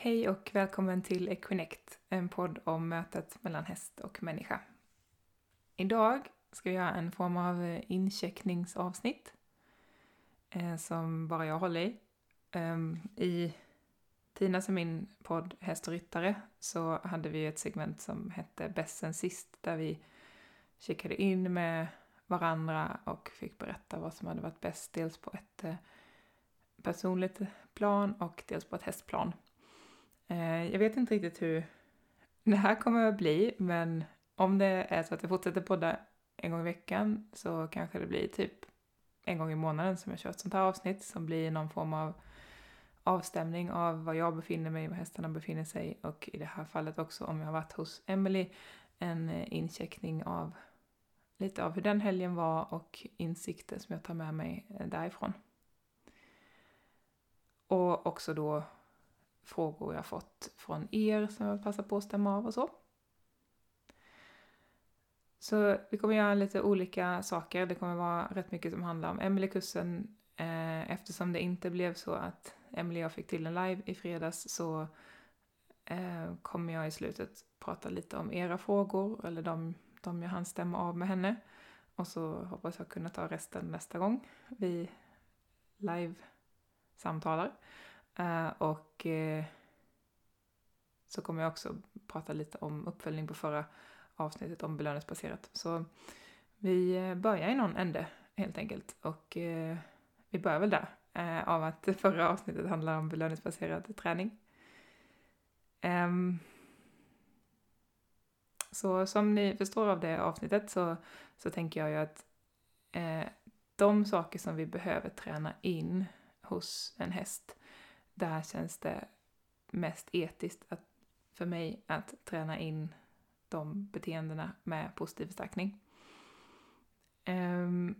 Hej och välkommen till Equinect, en podd om mötet mellan häst och människa. Idag ska vi göra en form av eh, incheckningsavsnitt eh, som bara jag håller i. Um, I Tinas och min podd Häst och ryttare så hade vi ett segment som hette Bäst sen sist där vi checkade in med varandra och fick berätta vad som hade varit bäst, dels på ett eh, personligt plan och dels på ett hästplan. Eh, jag vet inte riktigt hur det här kommer att bli, men om det är så att jag fortsätter podda en gång i veckan så kanske det blir typ en gång i månaden som jag kör ett sånt här avsnitt som blir någon form av avstämning av var jag befinner mig, var hästarna befinner sig och i det här fallet också om jag har varit hos Emily en eh, incheckning av lite av hur den helgen var och insikter som jag tar med mig eh, därifrån. Och också då frågor jag fått från er som jag passar på att stämma av och så. Så vi kommer göra lite olika saker. Det kommer vara rätt mycket som handlar om Emelie-kursen. Eh, eftersom det inte blev så att Emelie och jag fick till en live i fredags så eh, kommer jag i slutet prata lite om era frågor eller de, de jag hann stämma av med henne. Och så hoppas jag kunna ta resten nästa gång vi live-samtalar. Uh, och uh, så kommer jag också prata lite om uppföljning på förra avsnittet om belöningsbaserat. Så vi eh, börjar i någon ände helt enkelt. Och vi börjar väl där av att förra avsnittet handlar om belöningsbaserad träning. Um, så som ni förstår av det avsnittet så, så tänker jag ju att de saker som vi behöver träna in hos en häst där känns det mest etiskt att, för mig att träna in de beteendena med positiv förstärkning. Um, ehm,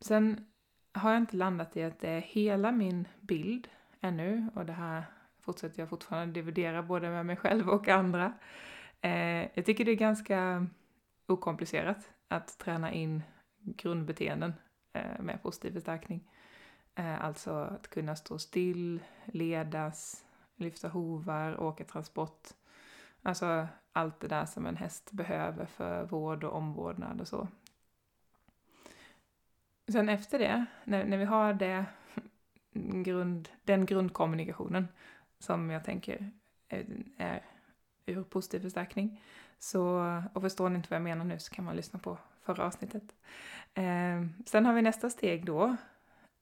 sen har jag inte landat i att det är hela min bild ännu och det här fortsätter jag fortfarande dividera både med mig själv och andra. Uh, jag tycker det är ganska okomplicerat att träna in grundbeteenden uh, med positiv förstärkning. Eh, alltså att kunna stå still, ledas, lyfta hovar, åka transport. Alltså allt det där som en häst behöver för vård och omvårdnad och så. Sen efter det, när, när vi har det, grund, den grundkommunikationen som jag tänker är, ur positiv förstärkning. Så, och förstår ni inte vad jag menar nu så kan man lyssna på förra avsnittet. Eh, sen har vi nästa steg då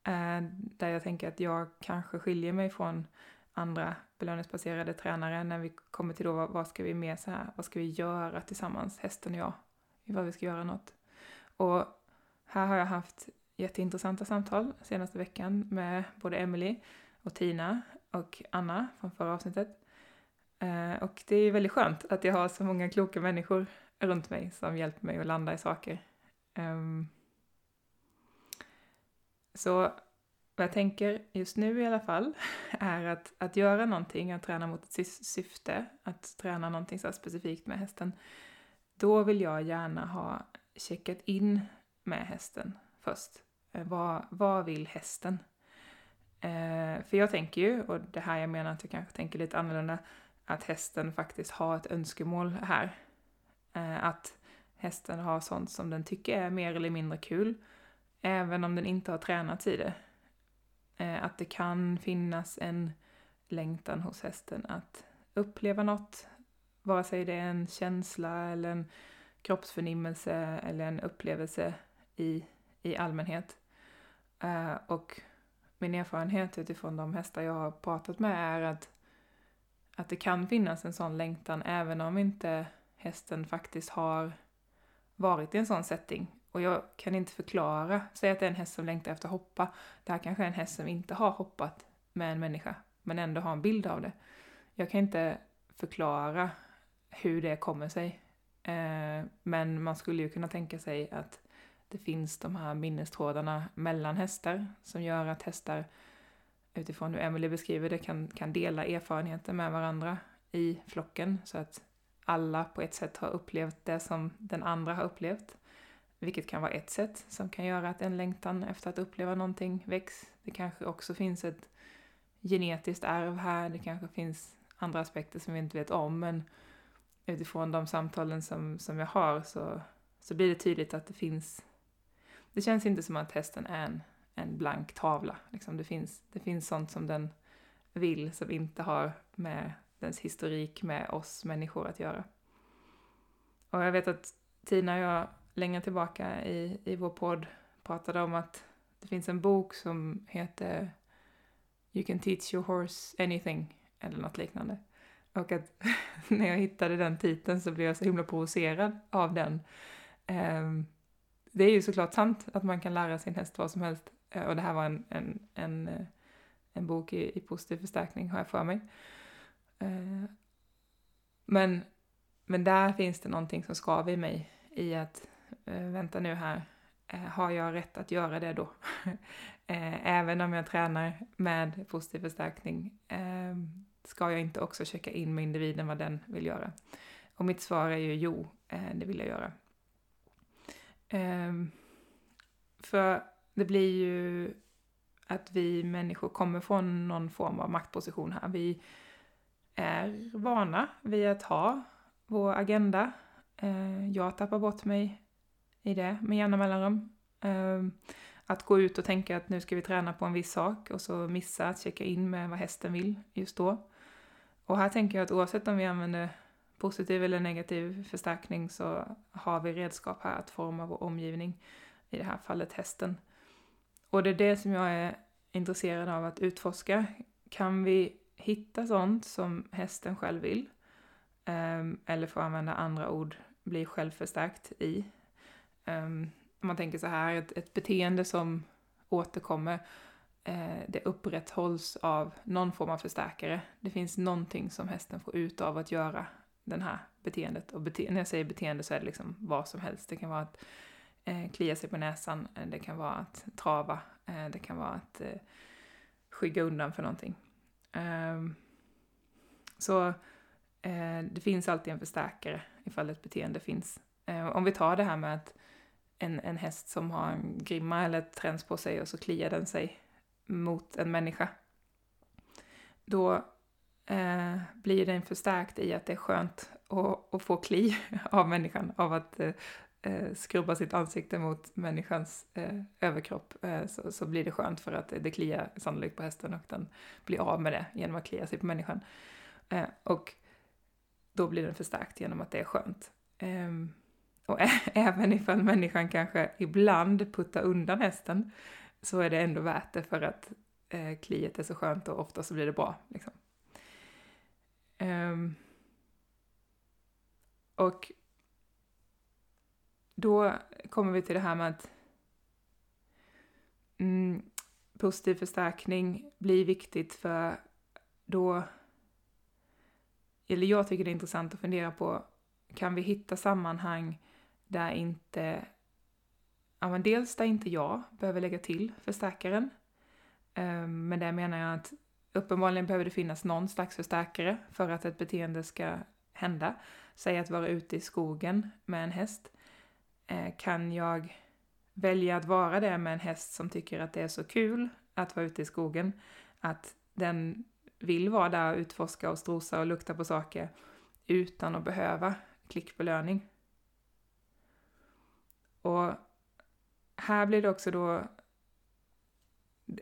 Eh, där jag tänker att jag kanske skiljer mig från andra belöningsbaserade tränare när vi kommer till då vad, vad ska vi med så här, vad ska vi göra tillsammans, hästen och jag, vad vi ska göra något. Och här har jag haft jätteintressanta samtal senaste veckan med både Emily och Tina och Anna från förra avsnittet. Eh, och det är väldigt skönt att jag har så många kloka människor runt mig som hjälper mig att landa i saker. Ehm, så vad jag tänker just nu i alla fall är att, att göra någonting, att träna mot ett syfte, att träna någonting så specifikt med hästen. Då vill jag gärna ha checkat in med hästen först. Eh, vad, vad vill hästen? Eh, för jag tänker ju, och det här jag menar att jag kanske tänker lite annorlunda, att hästen faktiskt har ett önskemål här. Eh, att hästen har sånt som den tycker är mer eller mindre kul även om den inte har tränats i det. Eh, att det kan finnas en längtan hos hästen att uppleva något, vare sig det är en känsla eller en kroppsförnimmelse eller en upplevelse i, i allmänhet. Eh, och min erfarenhet utifrån de hästar jag har pratat med är att, att det kan finnas en sån längtan även om inte hästen faktiskt har varit i en sån setting och jag kan inte förklara, säg att det är en häst som längtar efter att hoppa. Det här kanske är en häst som inte har hoppat med en människa, men ändå har en bild av det. Jag kan inte förklara hur det kommer sig. Eh, men man skulle ju kunna tänka sig att det finns de här minnestrådarna mellan hästar som gör att hästar utifrån hur Emily beskriver det kan, kan dela erfarenheter med varandra i flocken så att alla på ett sätt har upplevt det som den andra har upplevt. Vilket kan vara ett sätt som kan göra att en längtan efter att uppleva någonting väcks. Det kanske också finns ett genetiskt arv här, det kanske finns andra aspekter som vi inte vet om, men utifrån de samtalen som, som jag har så, så blir det tydligt att det finns... Det känns inte som att hästen är en, en blank tavla. Liksom det, finns, det finns sånt som den vill som inte har med dens historik med oss människor att göra. Och jag vet att Tina och jag längre tillbaka i, i vår podd pratade om att det finns en bok som heter You can teach your horse anything, eller något liknande. Och att när jag hittade den titeln så blev jag så himla provocerad av den. Ehm, det är ju såklart sant att man kan lära sin häst vad som helst. Eh, och det här var en, en, en, eh, en bok i, i positiv förstärkning, har jag för mig. Eh, men, men där finns det någonting som skaver i mig i att, Eh, vänta nu här, eh, har jag rätt att göra det då? Eh, även om jag tränar med positiv förstärkning ska jag inte också checka in med individen vad den vill göra? Och mitt svar är ju jo, det vill jag göra. Ehm, för det blir ju att vi människor kommer från någon form av maktposition här. Vi är vana vid att ha vår agenda. Jag tappar bort mig i det med jämna mellanrum. Ehm, att gå ut och tänka att nu ska vi träna på en viss sak och så missa att checka in med vad hästen vill just då. Och här tänker jag att oavsett om vi använder positiv eller negativ förstärkning så har vi redskap här att forma vår omgivning, i det här fallet hästen. Och det är det som jag är intresserad av att utforska. Kan vi hitta sånt som hästen själv vill? Ehm, eller för att använda andra ord, bli självförstärkt i. Um, om man tänker så här, ett, ett beteende som återkommer eh, det upprätthålls av någon form av förstärkare. Det finns någonting som hästen får ut av att göra den här beteendet. Och bete när jag säger beteende så är det liksom vad som helst. Det kan vara att eh, klia sig på näsan, eh, det kan vara att trava, eh, det kan vara att eh, skygga undan för någonting. Ehm, så eh, det finns alltid en förstärkare ifall ett beteende finns. Ehm, om vi tar det här med att en, en häst som har en grimma eller ett träns på sig och så kliar den sig mot en människa. Då eh, blir den förstärkt i att det är skönt att, att få kli av människan, av att eh, eh, skrubba sitt ansikte mot människans eh, överkropp eh, så, så, blir det skönt för att det kliar sannolikt på hästen och den blir av med det genom att klia sig på människan. Eh, och då blir den förstärkt genom att det är skönt. Ehm, och även ifall människan kanske ibland puttar undan hästen så är det ändå värt det för att eh, kliet är så skönt och ofta så blir det bra. Liksom. Um, och då kommer vi till det här med att mm, positiv förstärkning blir viktigt för då, eller jag tycker det är intressant att fundera på, kan vi hitta sammanhang där inte Ja, men dels där inte jag behöver lägga till förstärkaren. Ehm, men där menar jag att uppenbarligen behöver det finnas någon slags förstärkare för att ett beteende ska hända. Säg att vara ute i skogen med en häst. Ehm, kan jag välja att vara det med en häst som tycker att det är så kul att vara ute i skogen, att den vill vara där och utforska och strosa och lukta på saker utan att behöva klickbelöning. Och här blir det också då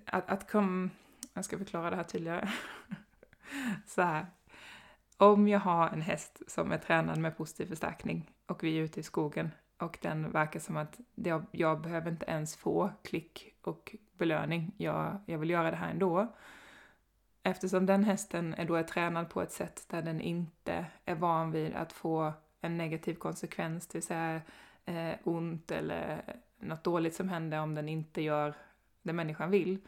att, att kom, jag ska förklara det här tydligare. så här. Om jag har en häst som är tränad med positiv förstärkning och vi är ute i skogen och den verkar som att jag, jag behöver inte ens få klick och belöning. Jag, jag vill göra det här ändå. Eftersom den hästen är då är tränad på ett sätt där den inte är van vid att få en negativ konsekvens, det vill säga eh, ont eller något dåligt som händer om den inte gör det människan vill,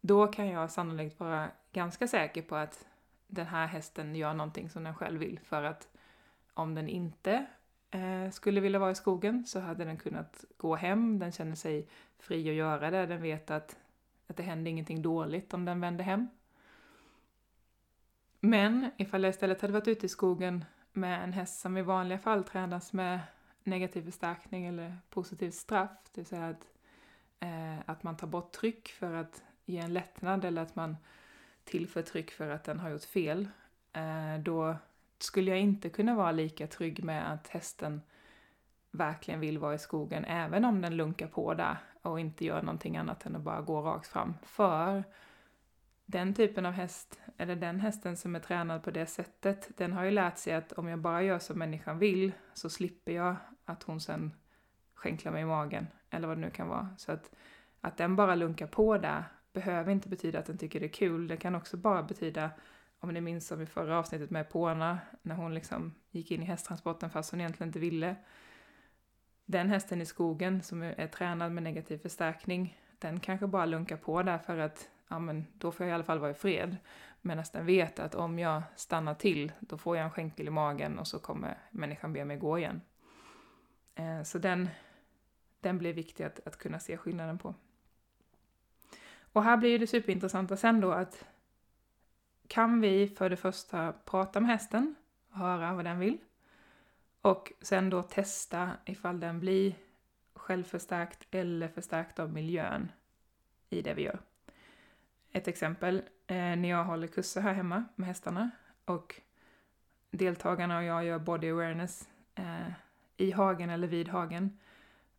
då kan jag sannolikt vara ganska säker på att den här hästen gör någonting som den själv vill. För att om den inte eh, skulle vilja vara i skogen så hade den kunnat gå hem, den känner sig fri att göra det, den vet att, att det händer ingenting dåligt om den vänder hem. Men ifall jag istället hade varit ute i skogen med en häst som i vanliga fall tränas med negativ förstärkning eller positivt straff, det vill säga att, eh, att man tar bort tryck för att ge en lättnad eller att man tillför tryck för att den har gjort fel, eh, då skulle jag inte kunna vara lika trygg med att hästen verkligen vill vara i skogen, även om den lunkar på där och inte gör någonting annat än att bara gå rakt fram. För den typen av häst, eller den hästen som är tränad på det sättet, den har ju lärt sig att om jag bara gör som människan vill så slipper jag att hon sen skänklar mig i magen, eller vad det nu kan vara. Så att, att den bara lunkar på där behöver inte betyda att den tycker det är kul. Det kan också bara betyda, om ni minns som i förra avsnittet med Pona när hon liksom gick in i hästtransporten fast hon egentligen inte ville. Den hästen i skogen som är tränad med negativ förstärkning, den kanske bara lunkar på där för att ja men då får jag i alla fall vara i fred. Medan den vet att om jag stannar till, då får jag en skänkel i magen och så kommer människan be mig gå igen. Eh, så den, den blir viktig att, att kunna se skillnaden på. Och här blir det superintressanta sen då att kan vi för det första prata med hästen och höra vad den vill och sen då testa ifall den blir självförstärkt eller förstärkt av miljön i det vi gör. Ett exempel, eh, när jag håller kurser här hemma med hästarna och deltagarna och jag gör body awareness eh, i hagen eller vid hagen,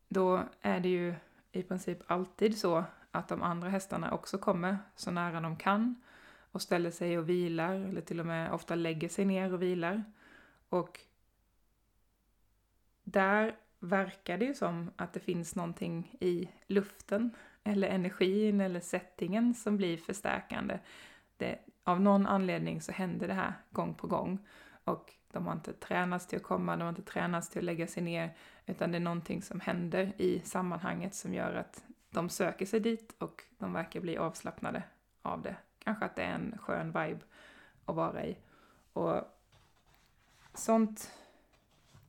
då är det ju i princip alltid så att de andra hästarna också kommer så nära de kan och ställer sig och vilar, eller till och med ofta lägger sig ner och vilar. Och där verkar det ju som att det finns någonting i luften eller energin eller settingen som blir förstärkande. Det, av någon anledning så händer det här gång på gång och de har inte tränats till att komma, de har inte tränats till att lägga sig ner, utan det är någonting som händer i sammanhanget som gör att de söker sig dit och de verkar bli avslappnade av det. Kanske att det är en skön vibe att vara i. Och sånt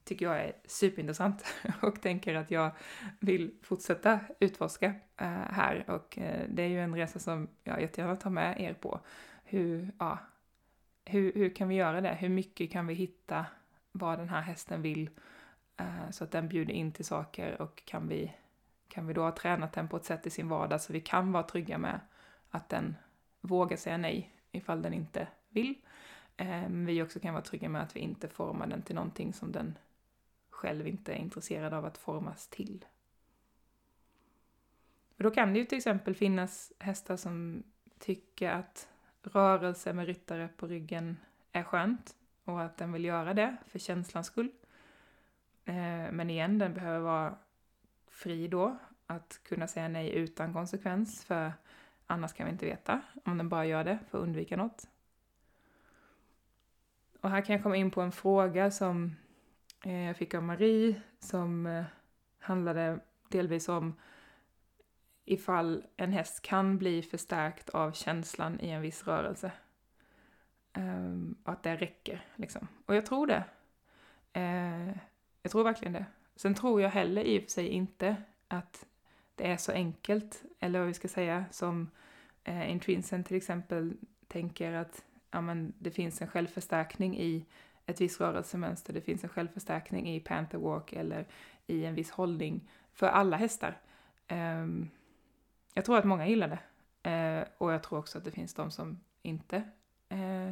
tycker jag är superintressant och tänker att jag vill fortsätta utforska eh, här och eh, det är ju en resa som jag jättegärna tar med er på. Hur, ja, hur, hur kan vi göra det? Hur mycket kan vi hitta vad den här hästen vill eh, så att den bjuder in till saker och kan vi, kan vi då ha tränat den på ett sätt i sin vardag så vi kan vara trygga med att den vågar säga nej ifall den inte vill. Eh, vi också kan vara trygga med att vi inte formar den till någonting som den själv inte är intresserad av att formas till. För då kan det ju till exempel finnas hästar som tycker att rörelse med ryttare på ryggen är skönt och att den vill göra det för känslans skull. Eh, men igen, den behöver vara fri då, att kunna säga nej utan konsekvens, för annars kan vi inte veta om den bara gör det för att undvika något. Och här kan jag komma in på en fråga som eh, jag fick av Marie som eh, handlade delvis om ifall en häst kan bli förstärkt av känslan i en viss rörelse. Um, och att det räcker, liksom. Och jag tror det. Uh, jag tror verkligen det. Sen tror jag heller i och för sig inte att det är så enkelt, eller vad vi ska säga, som eh, uh, Intrinsen till exempel tänker att ja, men det finns en självförstärkning i ett visst rörelsemönster, det finns en självförstärkning i Panther Walk eller i en viss hållning för alla hästar. Um, jag tror att många gillar det. Eh, och jag tror också att det finns de som inte eh,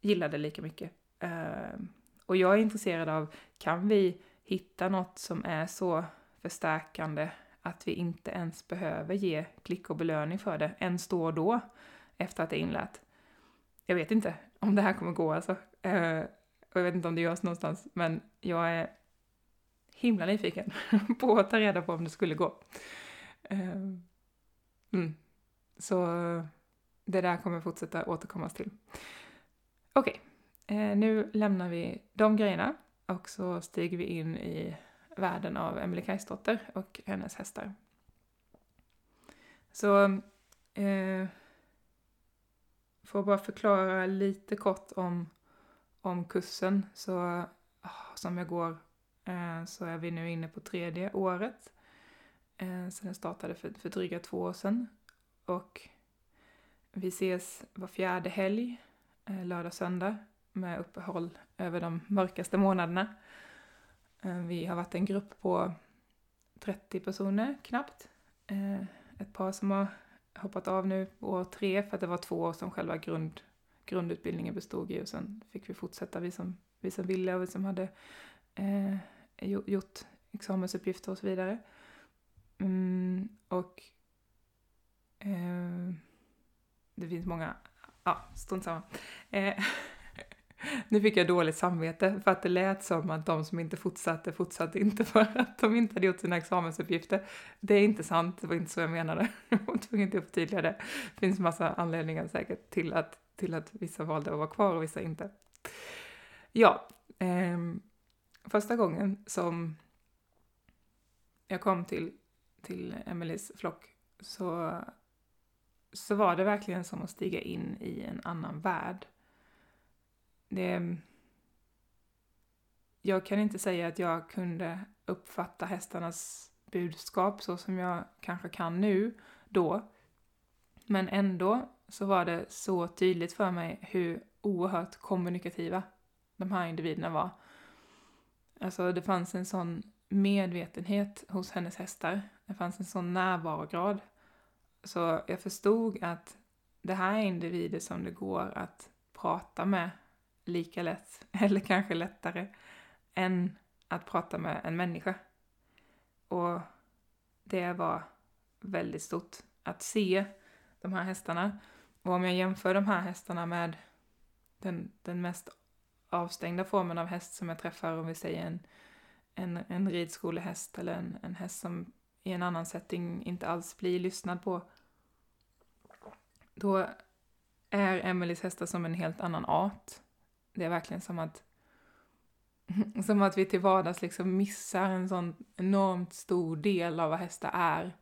gillar det lika mycket. Eh, och jag är intresserad av, kan vi hitta något som är så förstärkande att vi inte ens behöver ge klick och belöning för det, ens då och då, efter att det är inlärt? Jag vet inte om det här kommer gå alltså. Eh, och jag vet inte om det görs någonstans, men jag är himla nyfiken på att ta reda på om det skulle gå. Eh, mm. Så det där kommer fortsätta återkommas till. Okej, okay. Eh, nu lämnar vi de grejerna och så stiger vi in i världen av Emelie Kajsdotter och hennes hästar. Så eh, får bara förklara lite kort om om kursen så, som jag går, eh, så är vi nu inne på tredje året. Eh, sen den startade för, för dryga två år sedan. Och vi ses var fjärde helg, eh, lördag, söndag, med uppehåll över de mörkaste månaderna. Eh, vi har varit en grupp på 30 personer knappt. Eh, ett par som har hoppat av nu år tre för att det var två år som själva grund, grundutbildningen bestod i och sen fick vi fortsätta, vi som, vi som ville och vi som hade eh, gjort examensuppgifter och så vidare. Mm, och eh, det finns många, ja, strunt samma. Eh, nu fick jag dåligt samvete för att det lät som att de som inte fortsatte, fortsatte inte för att de inte hade gjort sina examensuppgifter. Det är inte sant, det var inte så jag menade. Jag var tvungen att förtydliga det. Det finns massa anledningar säkert till att, till att vissa valde att vara kvar och vissa inte. Ja, eh, första gången som jag kom till, till Emelies flock så, så var det verkligen som att stiga in i en annan värld. Det, jag kan inte säga att jag kunde uppfatta hästarnas budskap så som jag kanske kan nu, då. Men ändå så var det så tydligt för mig hur oerhört kommunikativa de här individerna var. Alltså det fanns en sån medvetenhet hos hennes hästar. Det fanns en sån närvarograd. Så jag förstod att det här är individer som det går att prata med lika lätt, eller kanske lättare, än att prata med en människa. Och det var väldigt stort att se de här hästarna. Och om jag jämför de här hästarna med den, den mest avstängda formen av häst som jag träffar, om vi säger en, en, en ridskolehäst eller en, en häst som i en annan setting inte alls blir lyssnad på, då är Emelies hästar som en helt annan art. Det är verkligen som att som att vi till vardags liksom missar en sån enormt stor del av vad hästar är.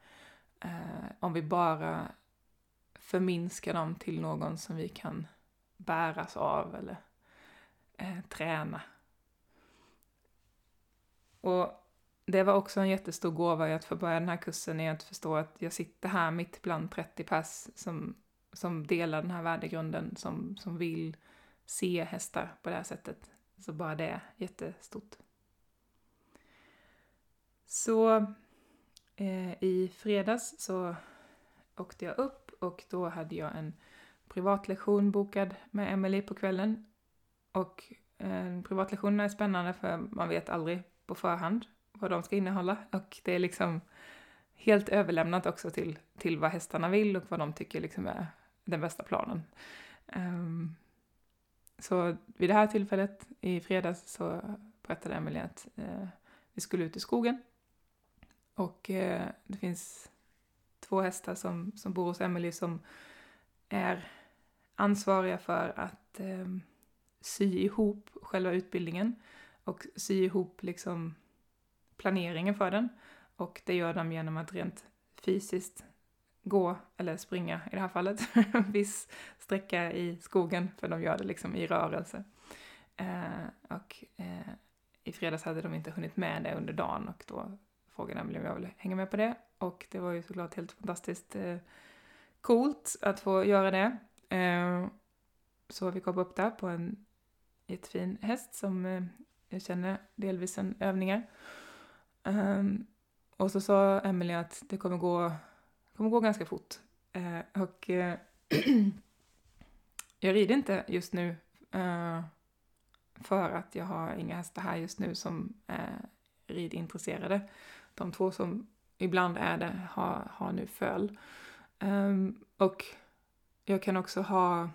Eh, om vi bara förminskar dem till någon som vi kan bäras av eller eh, träna. Och det var också en jättestor gåva i att få börja den här kursen i att förstå att jag sitter här mitt bland 30 pers som, som delar den här värdegrunden, som, som vill se hästar på det här sättet. Så bara det är jättestort. Så eh, i fredags så åkte jag upp och då hade jag en privatlektion bokad med Emily på kvällen. Och eh, privatlektionerna är spännande för man vet aldrig på förhand vad de ska innehålla och det är liksom helt överlämnat också till, till vad hästarna vill och vad de tycker liksom är den bästa planen. Um, så vid det här tillfället i fredags så berättade Emelie att eh, vi skulle ut i skogen. Och eh, det finns två hästar som, som bor hos Emelie som är ansvariga för att eh, sy ihop själva utbildningen och sy ihop liksom planeringen för den. Och det gör de genom att rent fysiskt gå, eller springa i det här fallet, en viss sträcka i skogen, för de gör det liksom i rörelse. Eh, och eh, i fredags hade de inte hunnit med det under dagen och då frågade Emelie om jag ville hänga med på det. Och det var ju såklart helt fantastiskt eh, coolt att få göra det. Eh, så vi kom upp där på en jättefin häst som eh, jag känner delvis sedan övningar. Um, och så sa Emelie att det kommer gå kommer gå ganska fort. Uh, och uh, jag rider inte just nu uh, för att jag har inga hästar här just nu som är ridintresserade. De två som ibland är det har, har nu föl. Um, och jag kan också ha...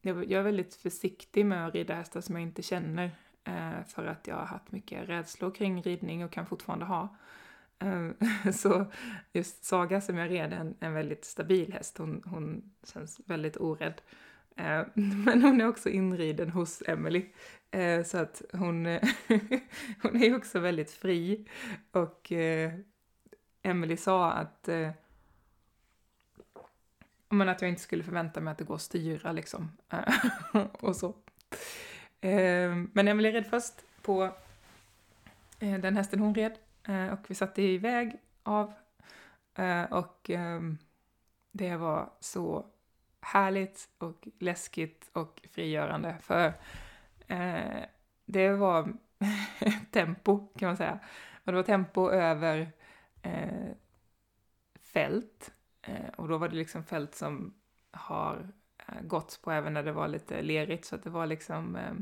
Jag, är väldigt försiktig med att rida hästar som jag inte känner Eh, för att jag har haft mycket rädslor kring ridning och kan fortfarande ha. Eh, så just Saga som jag red är en, en väldigt stabil häst. Hon, hon känns väldigt orädd. Eh, men hon är också inriden hos Emily. Så att hon, hon är också väldigt fri. Och eh, Emily sa att eh, men att jag inte skulle förvänta mig att det går att styra liksom. och så. Ehm, men Emelie red först på eh, den hästen hon red eh, och vi satte iväg av eh, och ehm, det var så härligt och läskigt och frigörande för det var tempo kan man säga. Och det var tempo över fält Eh, och då var det liksom fält som har gått på även när det var lite lerigt, så att det var liksom eh,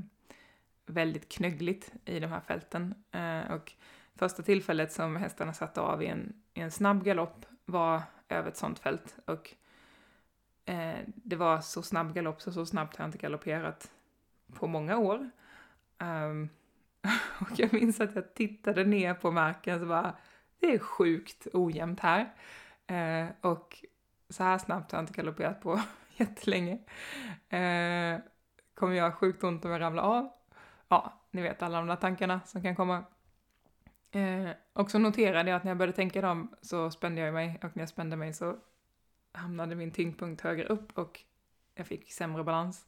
väldigt knöggligt i de här fälten. Eh, och första tillfället som hästarna satte av i en, i en snabb galopp var över ett sånt fält. Och eh, det var så snabb galopp, så så snabbt har jag inte galopperat på många år. Um, och jag minns att jag tittade ner på marken och bara, det är sjukt ojämnt här. Eh, och så här snabbt har jag inte galopperat på jättelänge. Eh, kommer jag sjukt ont om jag ramlar av? Ja, ni vet alla de där tankarna som kan komma. Eh, och så noterade jag att när jag började tänka dem så spände jag mig och när jag spände mig så hamnade min tyngdpunkt högre upp och jag fick sämre balans.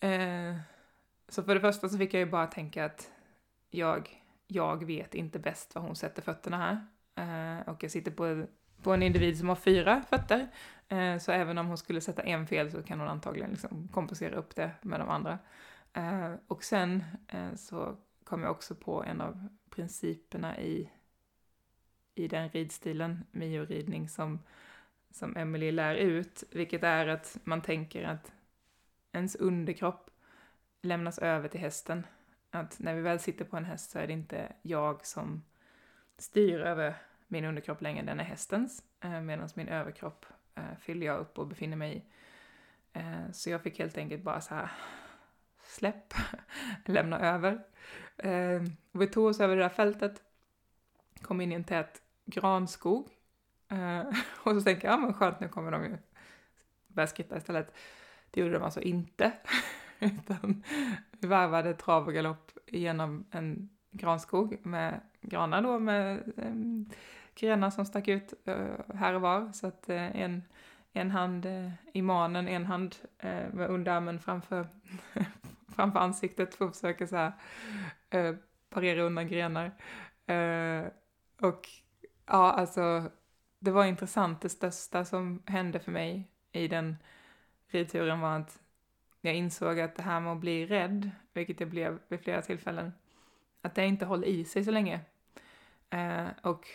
Eh, så för det första så fick jag ju bara tänka att jag, jag vet inte bäst var hon sätter fötterna här. Eh, och jag sitter på, på en individ som har fyra fötter. Eh, så även om hon skulle sätta en fel så kan hon antagligen liksom kompensera upp det med de andra. Eh, och sen eh, så kom jag också på en av principerna i, i den ridstilen, mioridning, som, som Emily lär ut, vilket är att man tänker att ens underkropp lämnas över till hästen. Att när vi väl sitter på en häst så är det inte jag som styr över min underkropp längre, den är hästens. Eh, Medan min överkropp eh, fyller jag upp och befinner mig i. Eh, så jag fick helt enkelt bara så här släpp, lämna över. Och vi tog oss över det där fältet, kom in i en tät granskog. Och så tänker jag, ja men skönt, nu kommer de ju börja skritta istället. Det gjorde de alltså inte. Utan vi varvade trav och galopp genom en granskog med granar då med eh, grenar som stack ut eh, här och var. Så att eh, en, en hand eh, i manen, en hand eh, med underarmen framför, framför ansiktet för att försöka så här, eh, parera undan grenar. och ja, alltså det var intressant. Det största som hände för mig i den ridturen var att jag insåg att det här med att bli rädd, vilket jag blev vid flera tillfällen, att det inte håller i sig så länge. Eh, och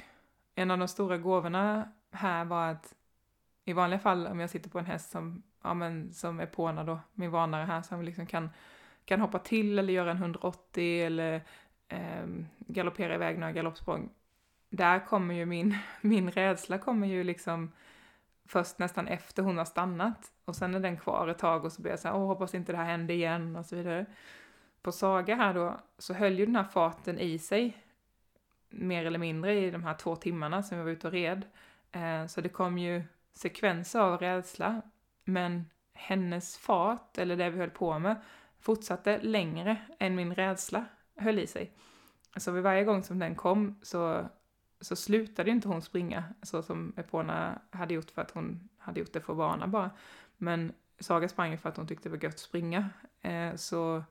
en av de stora gåvorna här var att i vanliga fall om jag sitter på en häst som, ja, men, som är pånad då, min vanare här, som liksom kan, kan hoppa till eller göra en 180 eller eh, galoppera iväg några galoppsprång. Där kommer ju min, min rädsla kommer ju liksom först nästan efter hon har stannat. Och sen är den kvar ett tag och så blir jag så här, åh hoppas inte det här händer igen och så vidare. På Saga här då, så höll ju den här farten i sig mer eller mindre i de här två timmarna som vi var ute och red. Eh, så det kom ju sekvenser av rädsla, men hennes fart, eller det vi höll på med, fortsatte längre än min rädsla höll i sig. Så vid varje gång som den kom så så slutade inte hon springa så som Epona hade gjort för att hon hade gjort det för vana bara. Men Saga sprang ju för att hon tyckte det var gött att springa. Eh, så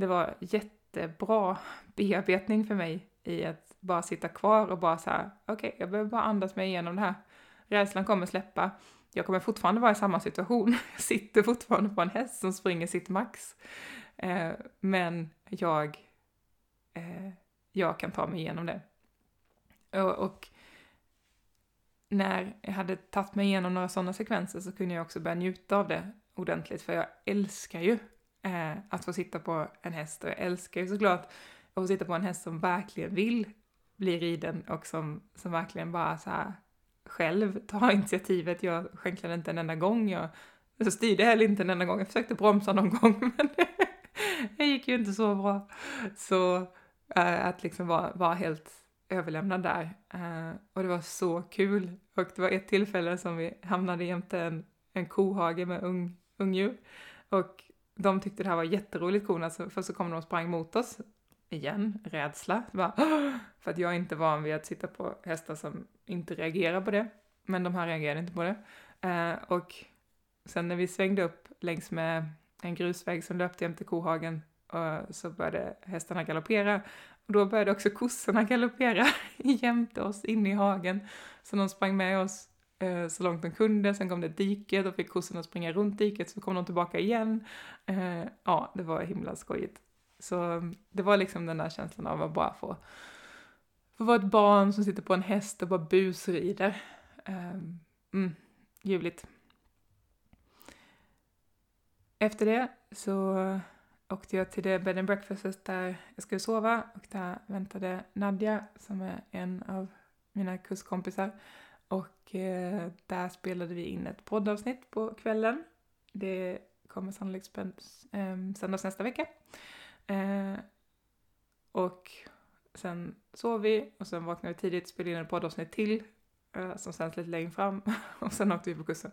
det var jättebra bearbetning för mig i att bara sitta kvar och bara så här, okej, okay, jag behöver bara andas mig igenom det här. Rädslan kommer släppa. Jag kommer fortfarande vara i samma situation. Jag sitter fortfarande på en häst som springer sitt max. Eh, men jag, eh, jag kan ta mig igenom det. Och, och, när jag hade tagit mig igenom några sådana sekvenser så kunde jag också börja njuta av det ordentligt, för jag älskar ju eh, att få sitta på en häst och jag älskar ju såklart att få sitta på en häst som verkligen vill bli riden och som, som verkligen bara så här själv tar initiativet. Jag skänklade inte en enda gång, jag, så styrde heller inte en enda gång, jag försökte bromsa någon gång men det gick ju inte så bra. Så eh, att liksom vara, vara helt överlämnad där. Uh, och det var så kul. Och det var ett tillfälle som vi hamnade jämte en, en kohage med ung, ungdjur. Och de tyckte det här var jätteroligt korna, för så kom de och sprang mot oss. Igen, rädsla. Bara, för att jag är inte van vid att sitta på hästar som inte reagerar på det. Men de här reagerade inte på det. Eh, och sen när vi svängde upp längs med en grusväg som löpte jämte kohagen eh, så började hästarna galoppera och då började också kossorna galoppera jämte oss inne i hagen. Så de sprang med oss eh, så långt de kunde, sen kom det ett dike, då fick kossorna springa runt diket, så kom de tillbaka igen. Eh, ja, det var himla skojigt. Så mm, det var liksom den där känslan av att bara få, få vara ett barn som sitter på en häst och bara busrider. Eh, mm, ljuvligt. Efter det så åkte jag till det bed and breakfast där jag skulle sova och där väntade Nadja som är en av mina kurskompisar. Och eh, där spelade vi in ett poddavsnitt på kvällen. Det kommer sannolikt eh, sändas nästa vecka. Eh, och sen sov vi och sen vaknade vi tidigt, spelade in ett poddavsnitt till eh, som sänds lite längre fram och sen åkte vi på kursen.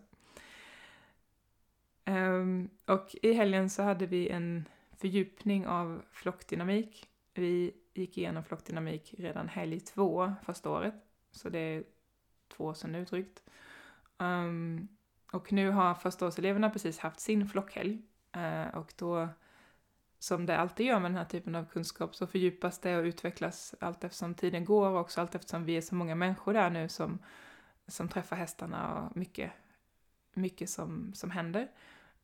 Ehm, och i helgen så hade vi en fördjupning av flockdynamik. Vi gick igenom flockdynamik redan helg två första året, så det är två år sedan nu drygt. Um, och nu har förstaårseleverna precis haft sin flockhelg uh, och då, som det alltid gör med den här typen av kunskap, så fördjupas det och utvecklas allt eftersom tiden går och också allt eftersom vi är så många människor där nu som, som träffar hästarna och mycket, mycket som, som händer.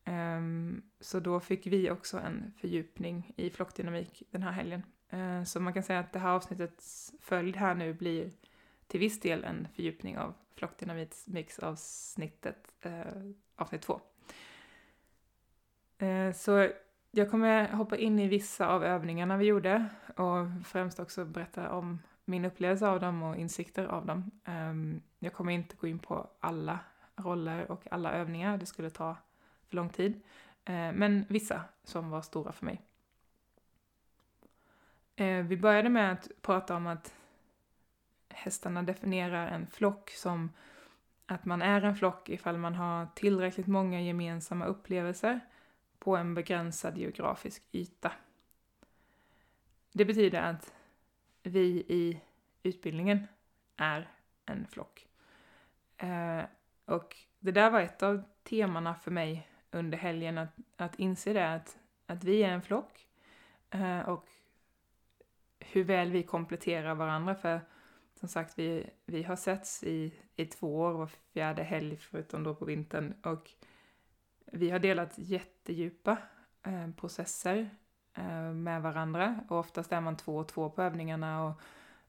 Um, så då fick vi också en fördjupning i flockdynamik den här helgen. Uh, så man kan säga att det här avsnittets följd här nu blir till viss del en fördjupning av flockdynamiksavsnittet, eh, avsnitt två. Eh, så jag kommer hoppa in i vissa av övningarna vi gjorde och främst också berätta om min upplevelse av dem och insikter av dem. Eh, jag kommer inte gå in på alla roller och alla övningar, det skulle ta för lång tid. Eh, men vissa som var stora för mig. Eh, vi började med att prata om att hästarna definierar en flock som att man är en flock ifall man har tillräckligt många gemensamma upplevelser på en begränsad geografisk yta. Det betyder att vi i utbildningen är en flock. Eh, och det där var ett av temana för mig under helgen att, att inse det, att, att vi är en flock eh, och hur väl vi kompletterar varandra. För som sagt, vi, vi har setts i, i två år, var fjärde helg förutom då på vintern. Och vi har delat jättedjupa eh, processer eh, med varandra. Och oftast är man två och två på övningarna och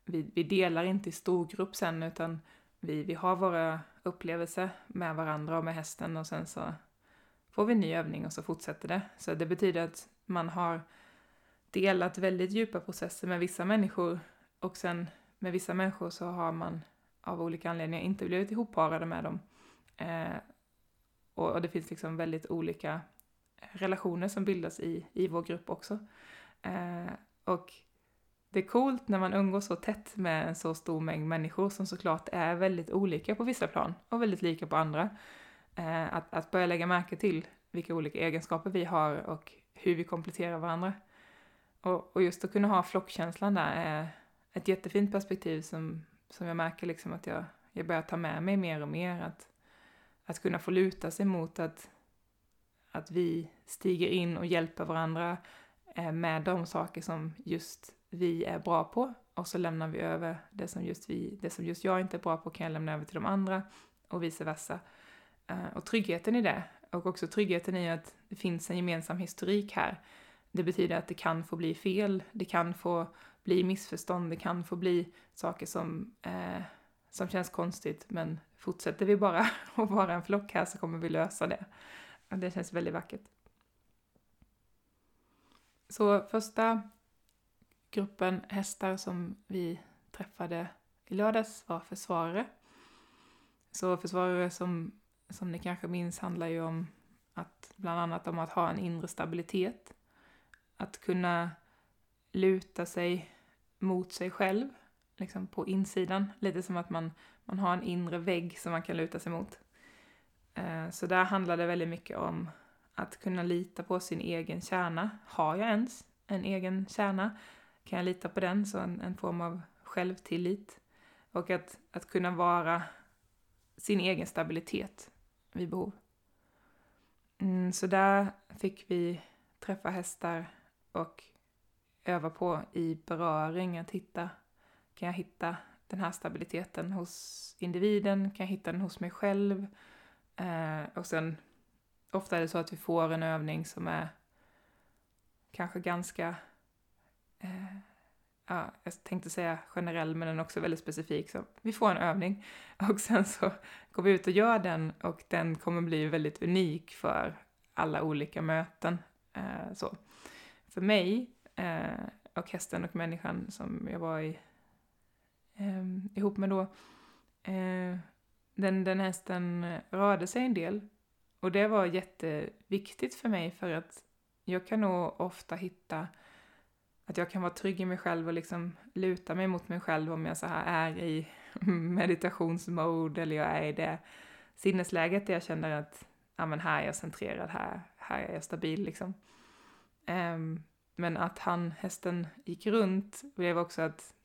vi, vi delar inte i storgrupp sen utan vi, vi har våra upplevelser med varandra och med hästen och sen så får vi en ny övning och så fortsätter det. Så det betyder att man har delat väldigt djupa processer med vissa människor och sen med vissa människor så har man av olika anledningar inte blivit ihopparade med dem. Eh, och, och, det finns liksom väldigt olika relationer som bildas i, i vår grupp också. Eh, och det är coolt när man umgås så tätt med en så stor mängd människor som såklart är väldigt olika på vissa plan och väldigt lika på andra. Eh, att, att börja lägga märke till vilka olika egenskaper vi har och hur vi kompletterar varandra. Och, och just att kunna ha flockkänslan där är ett jättefint perspektiv som, som jag märker liksom att jag, jag börjar ta med mig mer och mer. Att, att kunna få luta sig mot att, att vi stiger in och hjälper varandra eh, med de saker som just vi är bra på och så lämnar vi över det som just vi, det som just jag inte är bra på kan jag lämna över till de andra och vice versa. Eh, och tryggheten i det, och också tryggheten i att det finns en gemensam historik här. Det betyder att det kan få bli fel, det kan få bli missförstånd, det kan få bli saker som, eh, som känns konstigt, men fortsätter vi bara att vara en flock här så kommer vi lösa det. Och det känns väldigt vackert. Så första gruppen hästar som vi träffade i lördags var försvarare. Så försvarare som som ni kanske minns handlar ju om att bland annat om att ha en inre stabilitet. Att kunna luta sig mot sig själv, liksom på insidan. Lite som att man, man har en inre vägg som man kan luta sig mot. Eh, så där handlar det väldigt mycket om att kunna lita på sin egen kärna. Har jag ens en egen kärna? Kan jag lita på den? Så en, en form av självtillit. Och att, att kunna vara sin egen stabilitet vid behov. Mm, så där fick vi träffa hästar och öva på i beröring att hitta, kan jag hitta den här stabiliteten hos individen, kan jag hitta den hos mig själv? Eh, och sen ofta är det så att vi får en övning som är kanske ganska eh, ja, jag tänkte säga generell men den är också väldigt specifik. Så vi får en övning och sen så går vi ut och gör den och den kommer bli väldigt unik för alla olika möten. Eh, så. För mig eh, och hästen och människan som jag var i, eh, ihop med då, eh, den, den hästen rörde sig en del och det var jätteviktigt för mig för att jag kan nog ofta hitta att jag kan vara trygg i mig själv och liksom luta mig mot mig själv om jag så här är i meditationsmode eller jag är i det sinnesläget där jag känner att ja, men här är jag centrerad, här, här är jag stabil liksom. Um, men att han, hästen, gick runt blev också ett,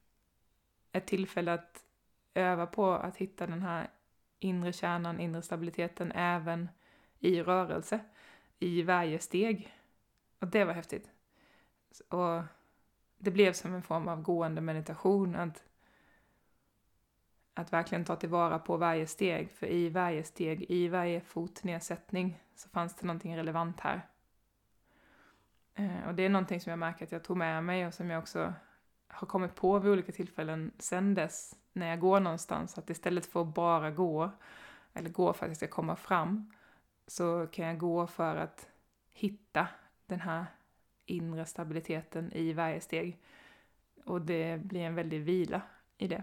ett tillfälle att öva på att hitta den här inre kärnan, inre stabiliteten även i rörelse, i varje steg. Och det var häftigt. Och det blev som en form av gående meditation, att, att verkligen ta tillvara på varje steg, för i varje steg, i varje fotnedsättning så fanns det någonting relevant här. Eh, och det är någonting som jag märker att jag tog med mig och som jag också har kommit på vid olika tillfällen sen dess, när jag går någonstans, att istället för att bara gå, eller gå för att jag ska komma fram, så kan jag gå för att hitta den här inre stabiliteten i varje steg. Och det blir en väldig vila i det.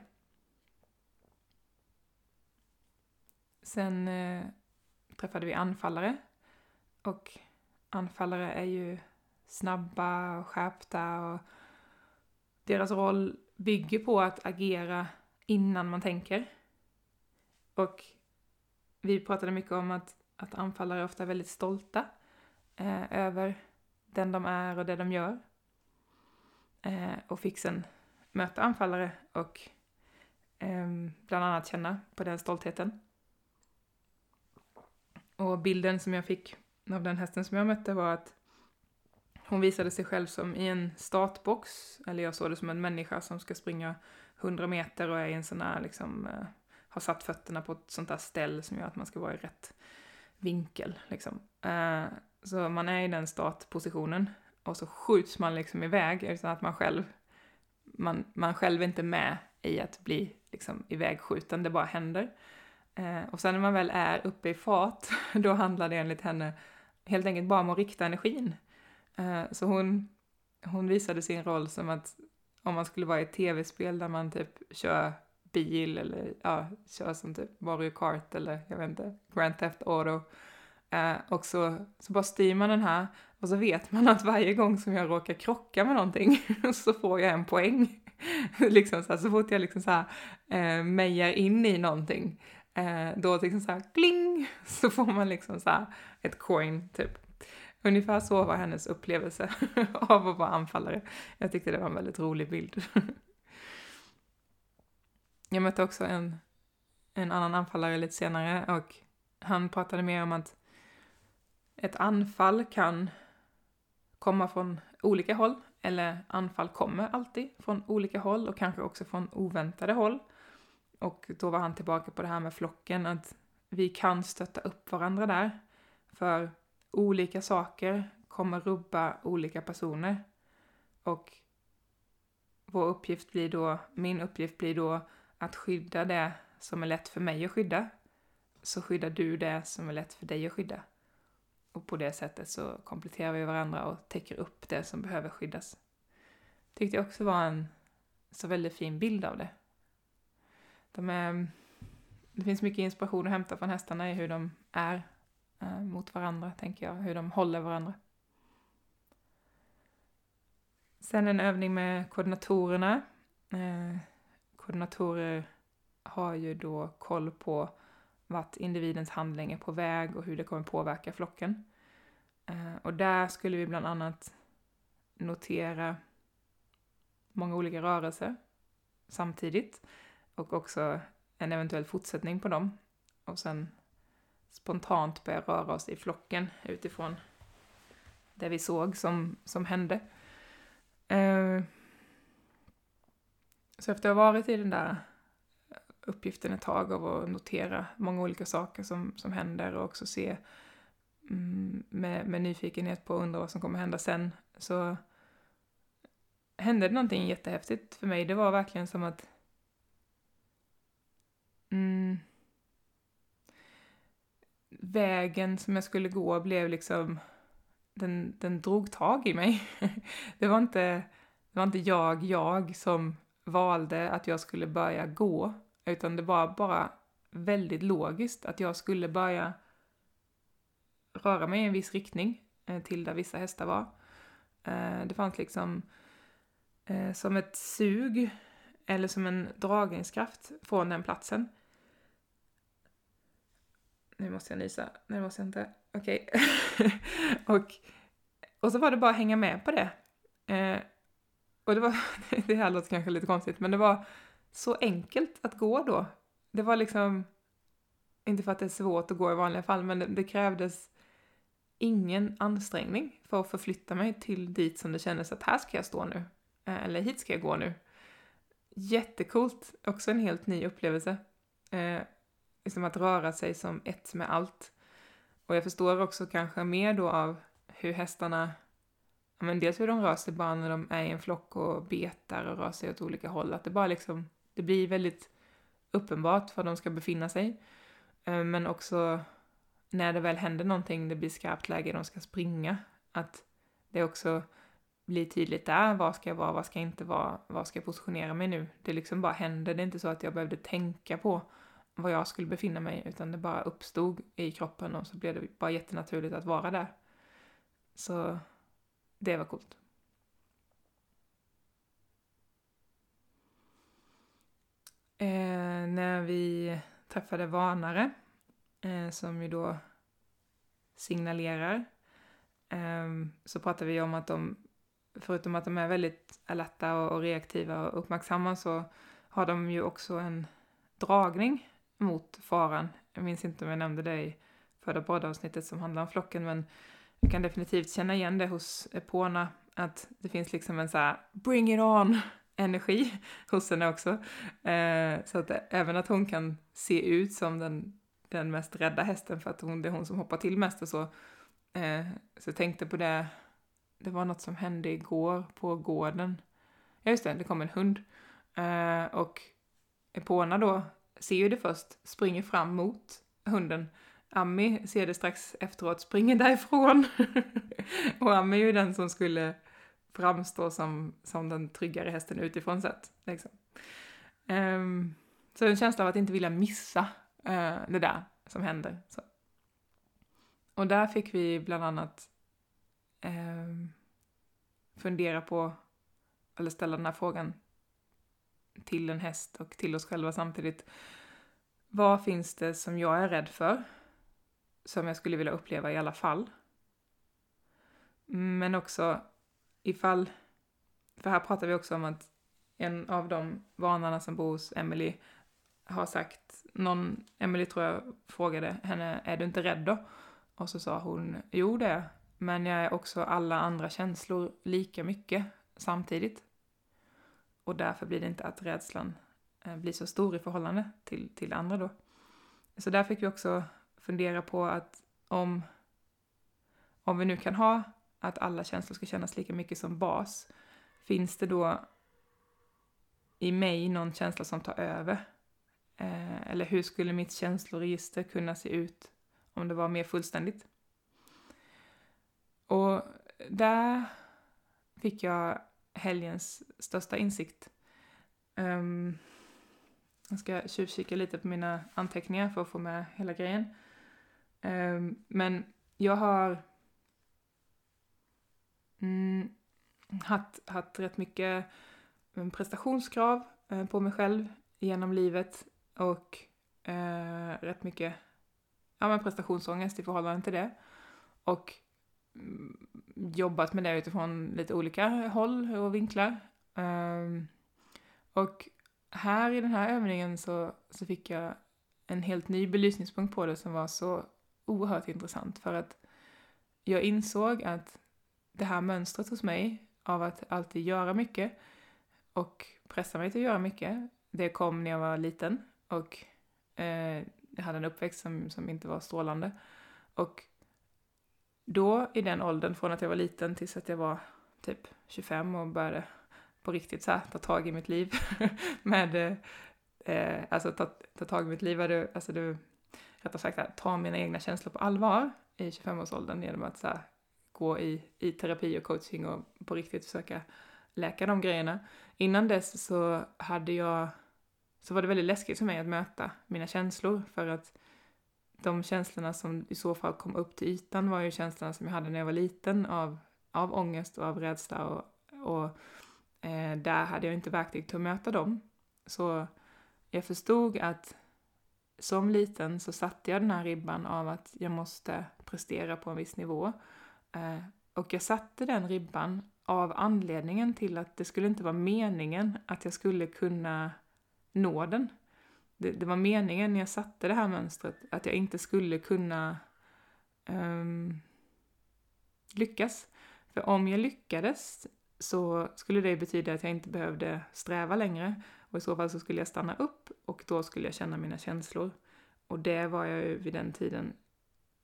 Sen eh, träffade vi anfallare. Och anfallare är ju snabba och skärpta och deras roll bygger på att agera innan man tänker. Och vi pratade mycket om att, att anfallare ofta är väldigt stolta eh, över den de är och det de gör. Eh, och fick sen möta anfallare och eh, bland annat känna på den stoltheten. Och bilden som jag fick av den hästen som jag mötte var att hon visade sig själv som i en startbox, eller jag såg det som en människa som ska springa 100 meter och är i en sån här liksom, eh, har satt fötterna på ett sånt där ställ som gör att man ska vara i rätt vinkel. Liksom. Eh, så man är i den startpositionen och så skjuts man liksom iväg utan att man själv, man, man själv är inte med i att bli liksom ivägskjuten, det bara händer. Eh, och sen när man väl är uppe i fart, då handlar det enligt henne helt enkelt bara om att rikta energin. Eh, så hon, hon visade sin roll som att om man skulle vara i ett tv-spel där man typ kör bil eller ja, kör som typ Mario Kart eller jag vet inte, Grand Theft Auto. Eh, och så, så bara styr man den här och så vet man att varje gång som jag råkar krocka med någonting så får jag en poäng. liksom så, här, så fort jag liksom så här, eh, mejar in i någonting, eh, då liksom så här kling, så får man liksom så här ett coin typ. Ungefär så var hennes upplevelse av att vara anfallare. Jag tyckte det var en väldigt rolig bild. Jag mötte också en, en annan anfallare lite senare och han pratade mer om att ett anfall kan komma från olika håll, eller anfall kommer alltid från olika håll och kanske också från oväntade håll. Och då var han tillbaka på det här med flocken, att vi kan stötta upp varandra där. För olika saker kommer rubba olika personer. Och vår uppgift blir då, min uppgift blir då att skydda det som är lätt för mig att skydda. Så skyddar du det som är lätt för dig att skydda. Och på det sättet så kompletterar vi varandra och täcker upp det som behöver skyddas. Tyckte jag också var en så väldigt fin bild av det. De är, det finns mycket inspiration att hämta från hästarna i hur de är eh, mot varandra, tänker jag. Hur de håller varandra. Sen en övning med koordinatorerna. Eh, koordinatorer har ju då koll på vart individens handling är på väg och hur det kommer påverka flocken. Eh, och där skulle vi bland annat notera många olika rörelser samtidigt och också en eventuell fortsättning på dem. Och sen spontant börja röra oss i flocken utifrån det vi såg som, som hände. Eh, så efter att ha varit i den där uppgiften ett tag av att notera många olika saker som, som händer och också se mm, med, med nyfikenhet på att undra vad som kommer hända sen så hände det någonting jättehäftigt för mig. Det var verkligen som att mm, vägen som jag skulle gå blev liksom den, den drog tag i mig. det var inte, det var inte jag, jag som valde att jag skulle börja gå, utan det var bara väldigt logiskt att jag skulle börja röra mig i en viss riktning eh, till där vissa hästar var. Eh, det fanns liksom eh, som ett sug eller som en dragningskraft från den platsen. Nu måste jag nysa. Nej, det måste jag inte. Okej. Okay. och, och så var det bara att hänga med på det. Eh, och det var, det här låter kanske lite konstigt, men det var så enkelt att gå då. Det var liksom, inte för att det är svårt att gå i vanliga fall, men det, det krävdes ingen ansträngning för att förflytta mig till dit som det kändes att här ska jag stå nu. Eh, eller hit ska jag gå nu. Jättekult, också en helt ny upplevelse. Eh, liksom att röra sig som ett med allt. Och jag förstår också kanske mer då av hur hästarna, ja men dels hur de rör sig bara när de är i en flock och betar och rör sig åt olika håll, att det bara liksom, det blir väldigt uppenbart var de ska befinna sig. Eh, men också när det väl händer någonting, det blir skarpt läge, de ska springa, att det också blir tydligt där, vad ska jag vara, vad ska jag inte vara, vad ska jag positionera mig nu? Det liksom bara händer, det är inte så att jag behövde tänka på var jag skulle befinna mig, utan det bara uppstod i kroppen och så blev det bara jättenaturligt att vara där. Så det var coolt. Eh, när vi träffade varnare, eh, som ju då signalerar, eh, så pratade vi om att de, förutom att de är väldigt alerta och, och reaktiva och uppmärksamma, så har de ju också en dragning mot faran. Jag minns inte om jag nämnde det i förra poddavsnittet som handlar om flocken, men jag kan definitivt känna igen det hos Epona, att det finns liksom en så här bring it on energi hos henne också. Eh, så att även att hon kan se ut som den, den mest rädda hästen för att hon, det är hon som hoppar till mest och så. Eh, så jag tänkte på det, det var något som hände igår på gården. Ja just det, det kom en hund. Eh, och Epona då ser ju det först, springer fram mot hunden. Ami ser det strax efteråt, springer därifrån. och Ami är ju den som skulle framstå som, som den tryggare hästen utifrån sett. Liksom. Um, så en känsla av att inte vilja missa uh, det där som händer. Så. Och där fick vi bland annat um, fundera på, eller ställa den här frågan till en häst och till oss själva samtidigt. Vad finns det som jag är rädd för? Som jag skulle vilja uppleva i alla fall. Men också ifall, för här pratar vi också om att en av de vanarna som bor hos Emily har sagt, någon, Emily tror jag frågade henne, är du inte rädd då? Och så sa hon, jo det är men jag är också alla andra känslor lika mycket samtidigt. Och därför blir det inte att rädslan eh, blir så stor i förhållande till, till andra då. Så där fick vi också fundera på att om, om vi nu kan ha att alla känslor ska kännas lika mycket som bas, finns det då i mig någon känsla som tar över? Eh, eller hur skulle mitt känsloregister kunna se ut om det var mer fullständigt? Och där fick jag helgens största insikt. Um, jag ska tjuvkika lite på mina anteckningar för att få med hela grejen. Um, men jag har mm, haft, haft rätt mycket mm, prestationskrav eh, på mig själv genom livet och eh, rätt mycket ja, men prestationsångest i förhållande till det. Och mm, jobbat med det utifrån lite olika håll och vinklar. Um, och här i den här övningen så, så fick jag en helt ny belysningspunkt på det som var så oerhört intressant för att jag insåg att det här mönstret hos mig av att alltid göra mycket och pressa mig till att göra mycket, det kom när jag var liten och eh, jag hade en uppväxt som, som inte var strålande. Och då i den åldern, från att jag var liten tills att jag var typ 25 och började på riktigt så här, ta tag i mitt liv med, eh, alltså ta, ta tag i mitt liv, det, alltså det, rättare sagt här, ta mina egna känslor på allvar i 25-årsåldern genom att så här, gå i, i terapi och coaching och på riktigt försöka läka de grejerna. Innan dess så hade jag, så var det väldigt läskigt för mig att möta mina känslor för att de känslorna som i så fall kom upp till ytan var ju känslorna som jag hade när jag var liten av, av ångest och av rädsla och, och eh, där hade jag inte verktyg till att möta dem. Så jag förstod att som liten så satte jag den här ribban av att jag måste prestera på en viss nivå. Eh, och jag satte den ribban av anledningen till att det skulle inte vara meningen att jag skulle kunna nå den. Det, det var meningen när jag satte det här mönstret att jag inte skulle kunna um, lyckas. För om jag lyckades så skulle det betyda att jag inte behövde sträva längre och i så fall så skulle jag stanna upp och då skulle jag känna mina känslor. Och det var jag ju vid den tiden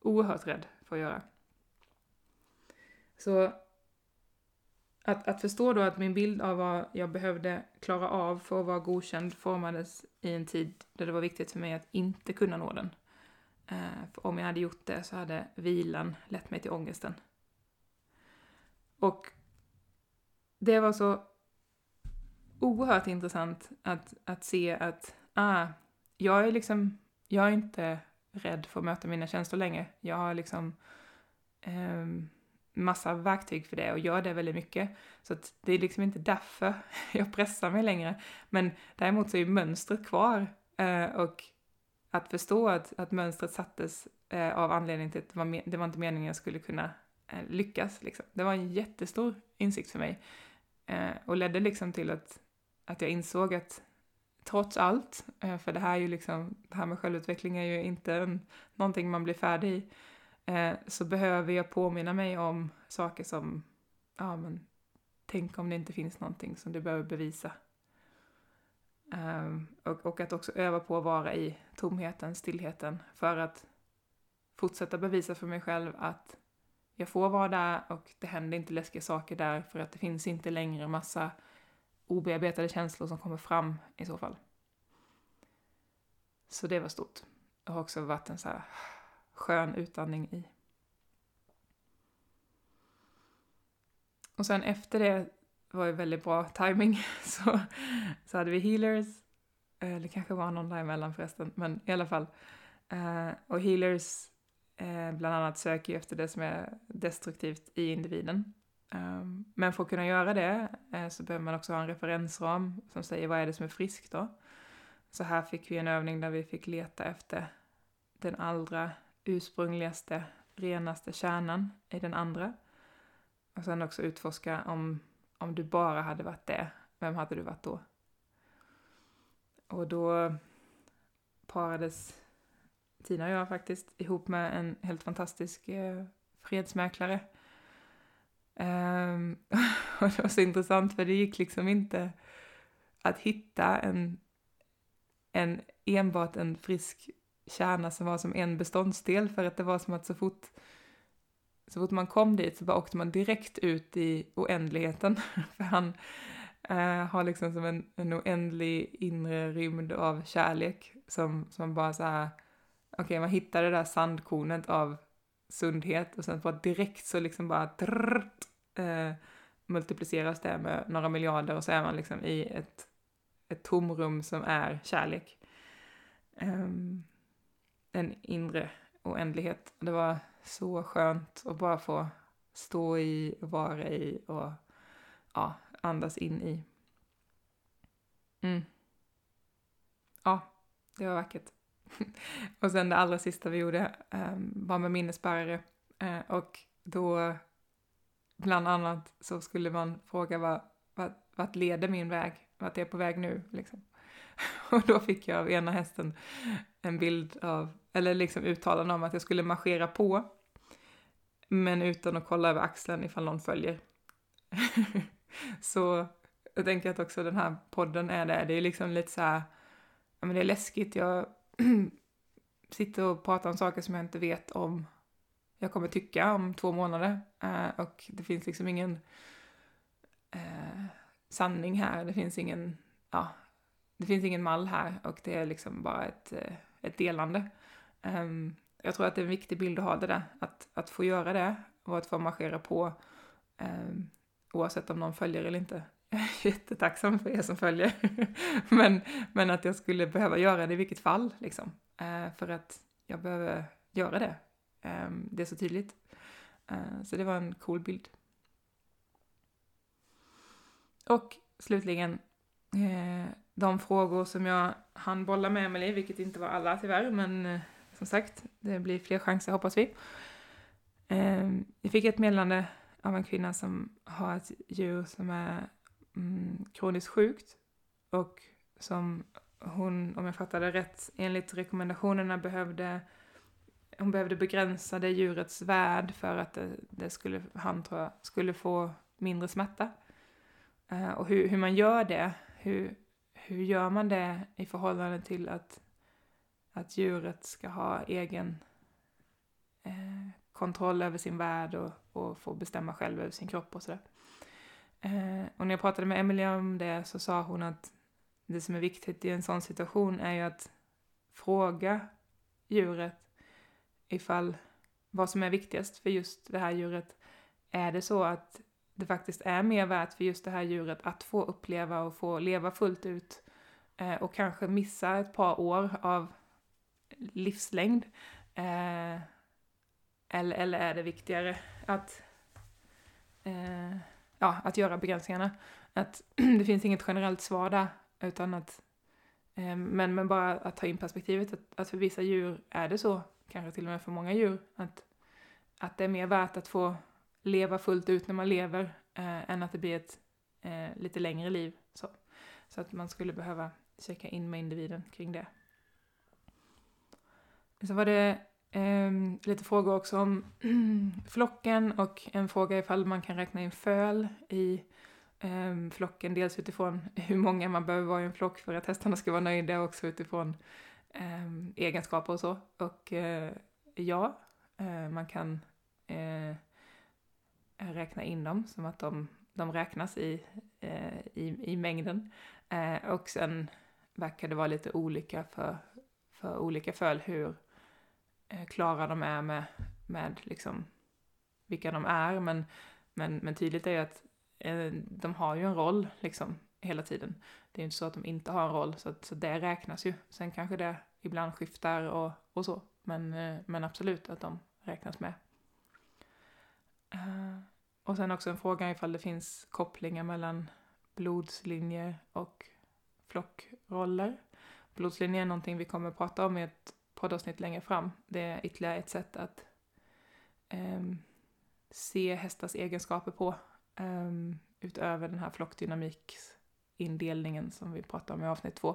oerhört rädd för att göra. Så att, att förstå då att min bild av vad jag behövde klara av för att vara godkänd formades i en tid där det var viktigt för mig att inte kunna nå den. Eh, för om jag hade gjort det så hade vilan lett mig till ångesten. Och det var så oerhört intressant att, att se att ah, jag är liksom, jag är inte rädd för att möta mina känslor längre. Jag har liksom um, massa verktyg för det och gör det väldigt mycket. Så att det är liksom inte därför jag pressar mig längre. Men däremot så är ju mönstret kvar eh, och att förstå att, att mönstret sattes eh, av anledning till att det var, det var inte meningen jag skulle kunna eh, lyckas. Liksom. Det var en jättestor insikt för mig eh, och ledde liksom till att, att jag insåg att trots allt, eh, för det här är ju liksom, det här med självutveckling är ju inte en, någonting man blir färdig i, eh, så behöver jag påminna mig om saker som, ja men, tänk om det inte finns någonting som du behöver bevisa. Eh, och, och, att också öva på att vara i tomheten, stillheten, för att fortsätta bevisa för mig själv att jag får vara där och det händer inte läskiga saker där för att det finns inte längre massa obearbetade känslor som kommer fram i så fall. Så det var stort. Det har också varit en så här skön utandning i. Och sen efter det var ju väldigt bra timing så, så hade vi healers. Eh, det kanske var någon däremellan förresten, men i alla fall. Eh, och healers eh, bland annat söker ju efter det som är destruktivt i individen. Ehm, men för att kunna göra det så behöver man också ha en referensram som säger vad är det som är friskt då. Så här fick vi en övning där vi fick leta efter den allra ursprungligaste, renaste kärnan i den andra. Och sen också utforska om, om du bara hade varit det, vem hade du varit då? Och då parades Tina och jag faktiskt ihop med en helt fantastisk eh, fredsmäklare. Ehm, och det var så intressant för det gick liksom inte att hitta en, en enbart en frisk kärna som var som en beståndsdel för att det var som att så fort, så fort man kom dit så bara åkte man direkt ut i oändligheten. för han eh, har liksom som en, en oändlig inre rymd av kärlek som, som bara så här, okej okay, man hittar det där sandkornet av sundhet och sen bara direkt så liksom bara trrrt, eh, multipliceras det med några miljarder och så är man liksom i ett, ett tomrum som är kärlek. Um, en inre oändlighet. Det var så skönt att bara få stå i vara i och ja, andas in i. Mm. Ja, det var vackert. och sen det allra sista vi gjorde um, var med minnesbärare uh, och då bland annat så skulle man fråga vad, vad, vart leder min väg? Vart är jag på väg nu? Liksom. och då fick jag av ena hästen en bild av, eller liksom uttalande om att jag skulle marschera på, men utan att kolla över axeln ifall någon följer. så jag tänker att också den här podden är det, det är liksom lite så här, ja men det är läskigt, jag sitter och pratar om saker som jag inte vet om jag kommer tycka om två månader. Eh, och det finns liksom ingen eh, sanning här, det finns ingen, ja, det finns ingen mall här. Och det är liksom bara ett, eh, ett delande. Um, jag tror att det är en viktig bild att ha det där, att, att få göra det och att få marschera på um, oavsett om någon följer eller inte. Jag är jättetacksam för er som följer, men, men att jag skulle behöva göra det i vilket fall, liksom. Uh, för att jag behöver göra det. Um, det är så tydligt. Uh, så det var en cool bild. Och slutligen, uh, de frågor som jag hann bolla med Emelie, vilket inte var alla tyvärr, men som sagt, det blir fler chanser hoppas vi. Ehm, jag fick ett meddelande av en kvinna som har ett djur som är mm, kroniskt sjukt och som hon, om jag fattade rätt, enligt rekommendationerna behövde hon behövde begränsa det djurets värld för att det, det skulle, han tror jag, skulle få mindre smärta. Ehm, och hur, hur man gör det, hur, hur gör man det i förhållande till att, att djuret ska ha egen eh, kontroll över sin värld och, och få bestämma själv över sin kropp och sådär. Eh, och när jag pratade med Emilia om det så sa hon att det som är viktigt i en sån situation är ju att fråga djuret ifall vad som är viktigast för just det här djuret. Är det så att det faktiskt är mer värt för just det här djuret att få uppleva och få leva fullt ut eh, och kanske missa ett par år av livslängd? Eh, eller, eller är det viktigare att, eh, ja, att göra begränsningarna? Att det finns inget generellt svar där, utan att eh, men, men bara att ta in perspektivet att, att för vissa djur är det så, kanske till och med för många djur, att, att det är mer värt att få leva fullt ut när man lever eh, än att det blir ett eh, lite längre liv. Så. så att man skulle behöva checka in med individen kring det. Så var det eh, lite frågor också om flocken och en fråga ifall man kan räkna in föl i eh, flocken. Dels utifrån hur många man behöver vara i en flock för att hästarna ska vara nöjda och också utifrån eh, egenskaper och så. Och eh, ja, eh, man kan eh, räkna in dem som att de, de räknas i, eh, i, i mängden. Eh, och sen verkar det vara lite olika för, för olika föl hur Eh, klara de är med, med liksom vilka de är. Men, men, men tydligt är ju att eh, de har ju en roll liksom hela tiden. Det är ju inte så att de inte har en roll, så, så det räknas ju. Sen kanske det ibland skiftar och, och så, men, eh, men absolut att de räknas med. Och sen också en fråga ifall det finns kopplingar mellan blodslinjer och flockroller. Blodslinjer är någonting vi kommer att prata om i ett poddavsnitt längre fram. Det är ytterligare ett sätt att um, se hästars egenskaper på um, utöver den här flockdynamiksindelningen som vi pratade om i avsnitt två.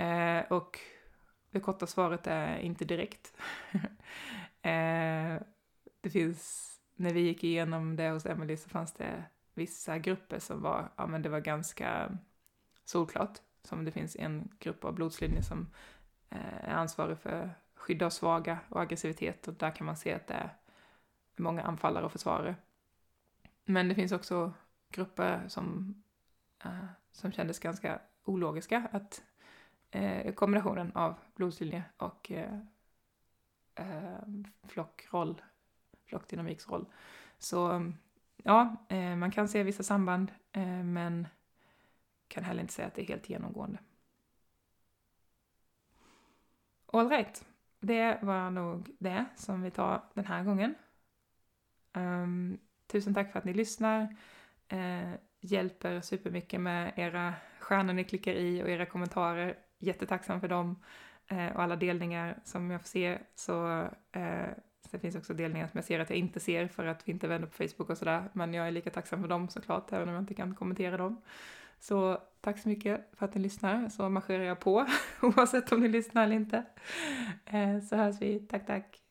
Uh, och det korta svaret är inte direkt. uh, det finns när vi gick igenom det hos Emily så fanns det vissa grupper som var, ja men det var ganska solklart. Som det finns en grupp av blodslinjer som är ansvarig för skydd av svaga och aggressivitet och där kan man se att det är många anfallare och försvarare. Men det finns också grupper som, uh, som kändes ganska ologiska, att uh, kombinationen av blodslinje och uh, flockroll flockdynamiks roll. Så ja, eh, man kan se vissa samband, eh, men kan heller inte säga att det är helt genomgående. All right. det var nog det som vi tar den här gången. Um, tusen tack för att ni lyssnar. Uh, hjälper supermycket med era stjärnor ni klickar i och era kommentarer. Jättetacksam för dem uh, och alla delningar som jag får se. Så uh, det finns också delningar som jag ser att jag inte ser för att vi inte vänder på Facebook och sådär. Men jag är lika tacksam för dem såklart, även om jag inte kan kommentera dem. Så tack så mycket för att ni lyssnar, så marscherar jag på oavsett om ni lyssnar eller inte. Eh, så hörs vi, tack tack!